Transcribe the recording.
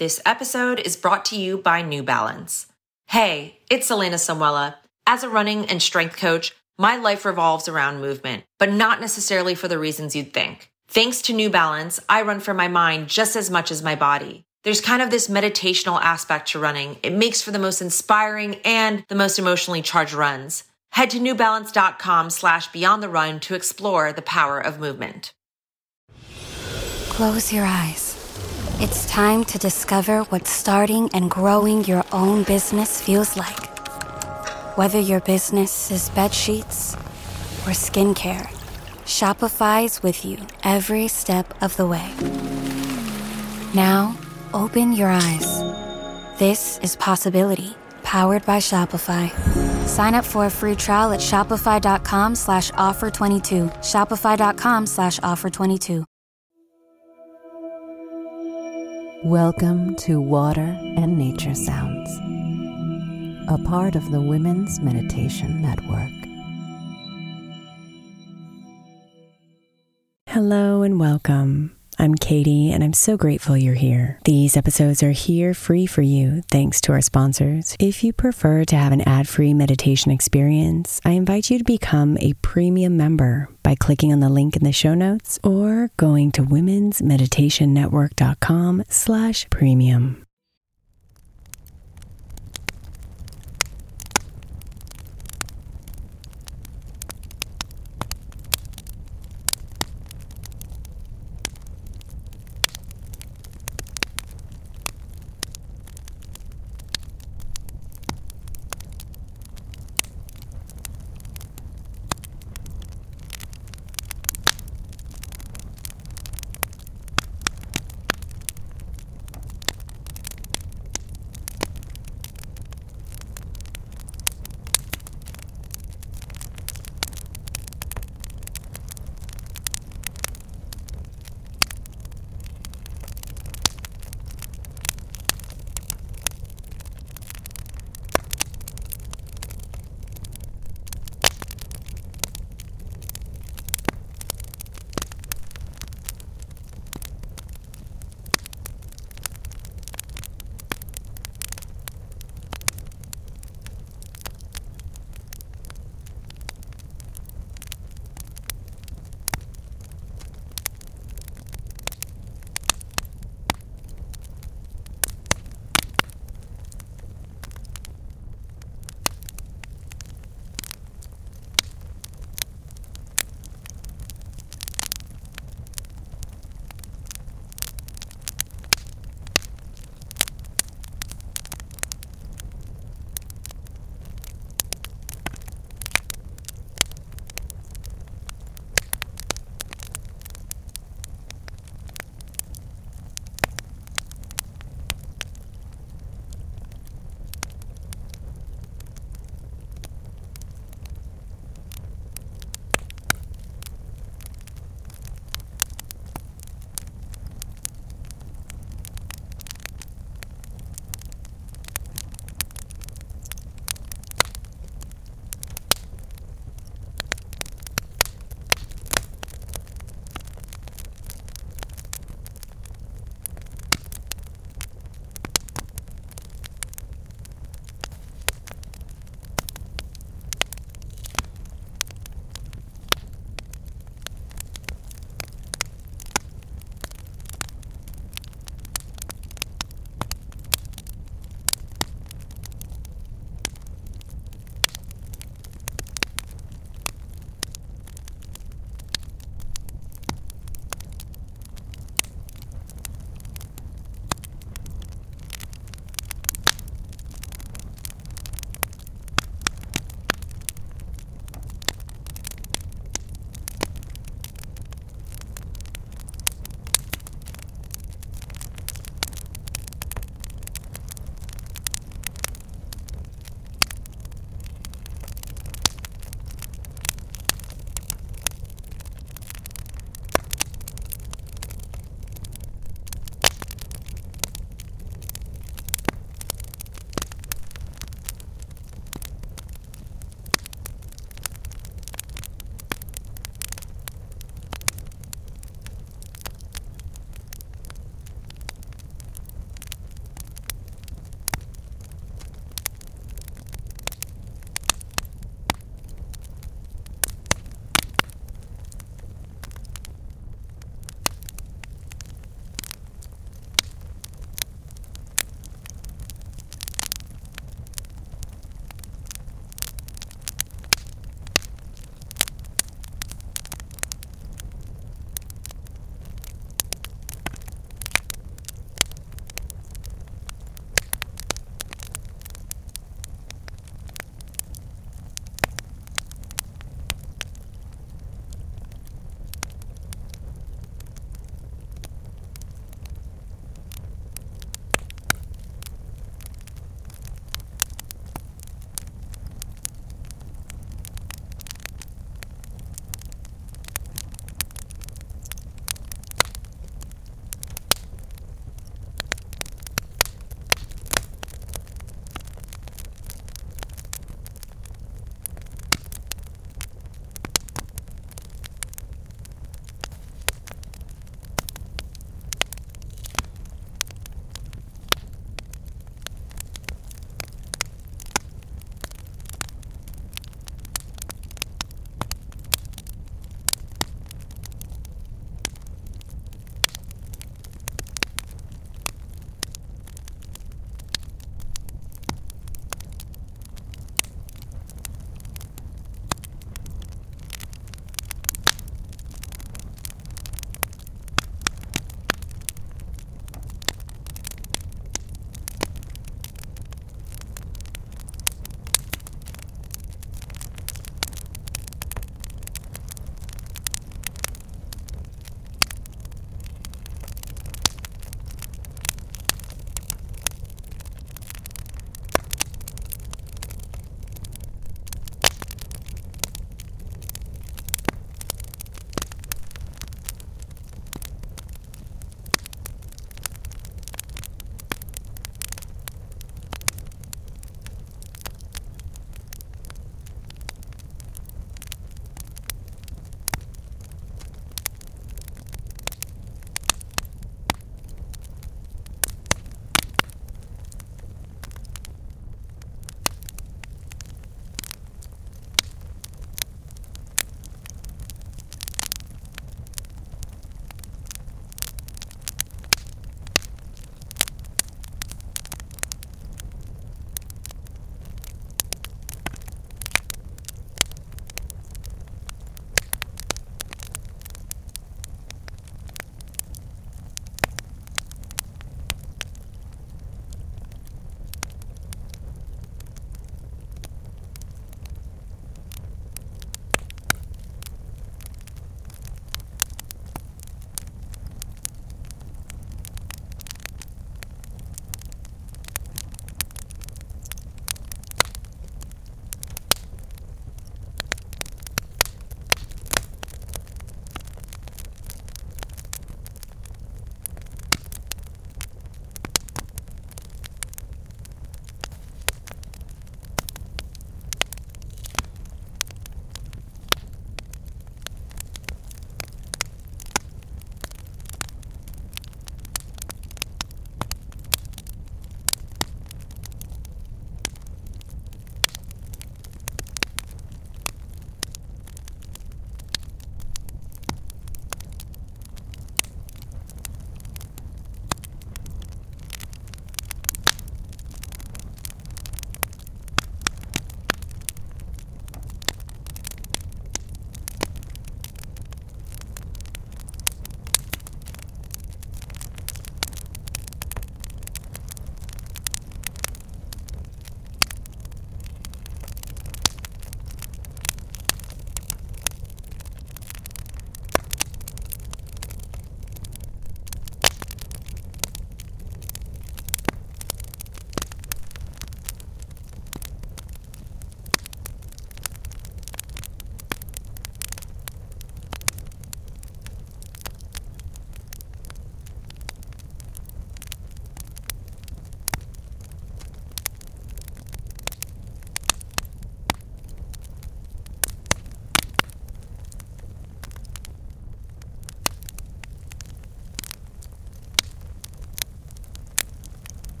This episode is brought to you by New Balance. Hey, it's Elena Samuela. As a running and strength coach, my life revolves around movement, but not necessarily for the reasons you'd think. Thanks to New Balance, I run for my mind just as much as my body. There's kind of this meditational aspect to running. It makes for the most inspiring and the most emotionally charged runs. Head to newbalance.com slash beyond the run to explore the power of movement. Close your eyes. It's time to discover what starting and growing your own business feels like. Whether your business is bedsheets or skincare, Shopify's with you every step of the way. Now, open your eyes. This is Possibility, powered by Shopify. Sign up for a free trial at shopify.com slash offer22. Shopify.com slash offer22. Welcome to Water and Nature Sounds, a part of the Women's Meditation Network. Hello and welcome. I'm Katie, and I'm so grateful you're here. These episodes are here free for you thanks to our sponsors. If you prefer to have an ad free meditation experience, I invite you to become a premium member by clicking on the link in the show notes or going to womensmeditationnetwork.com slash premium.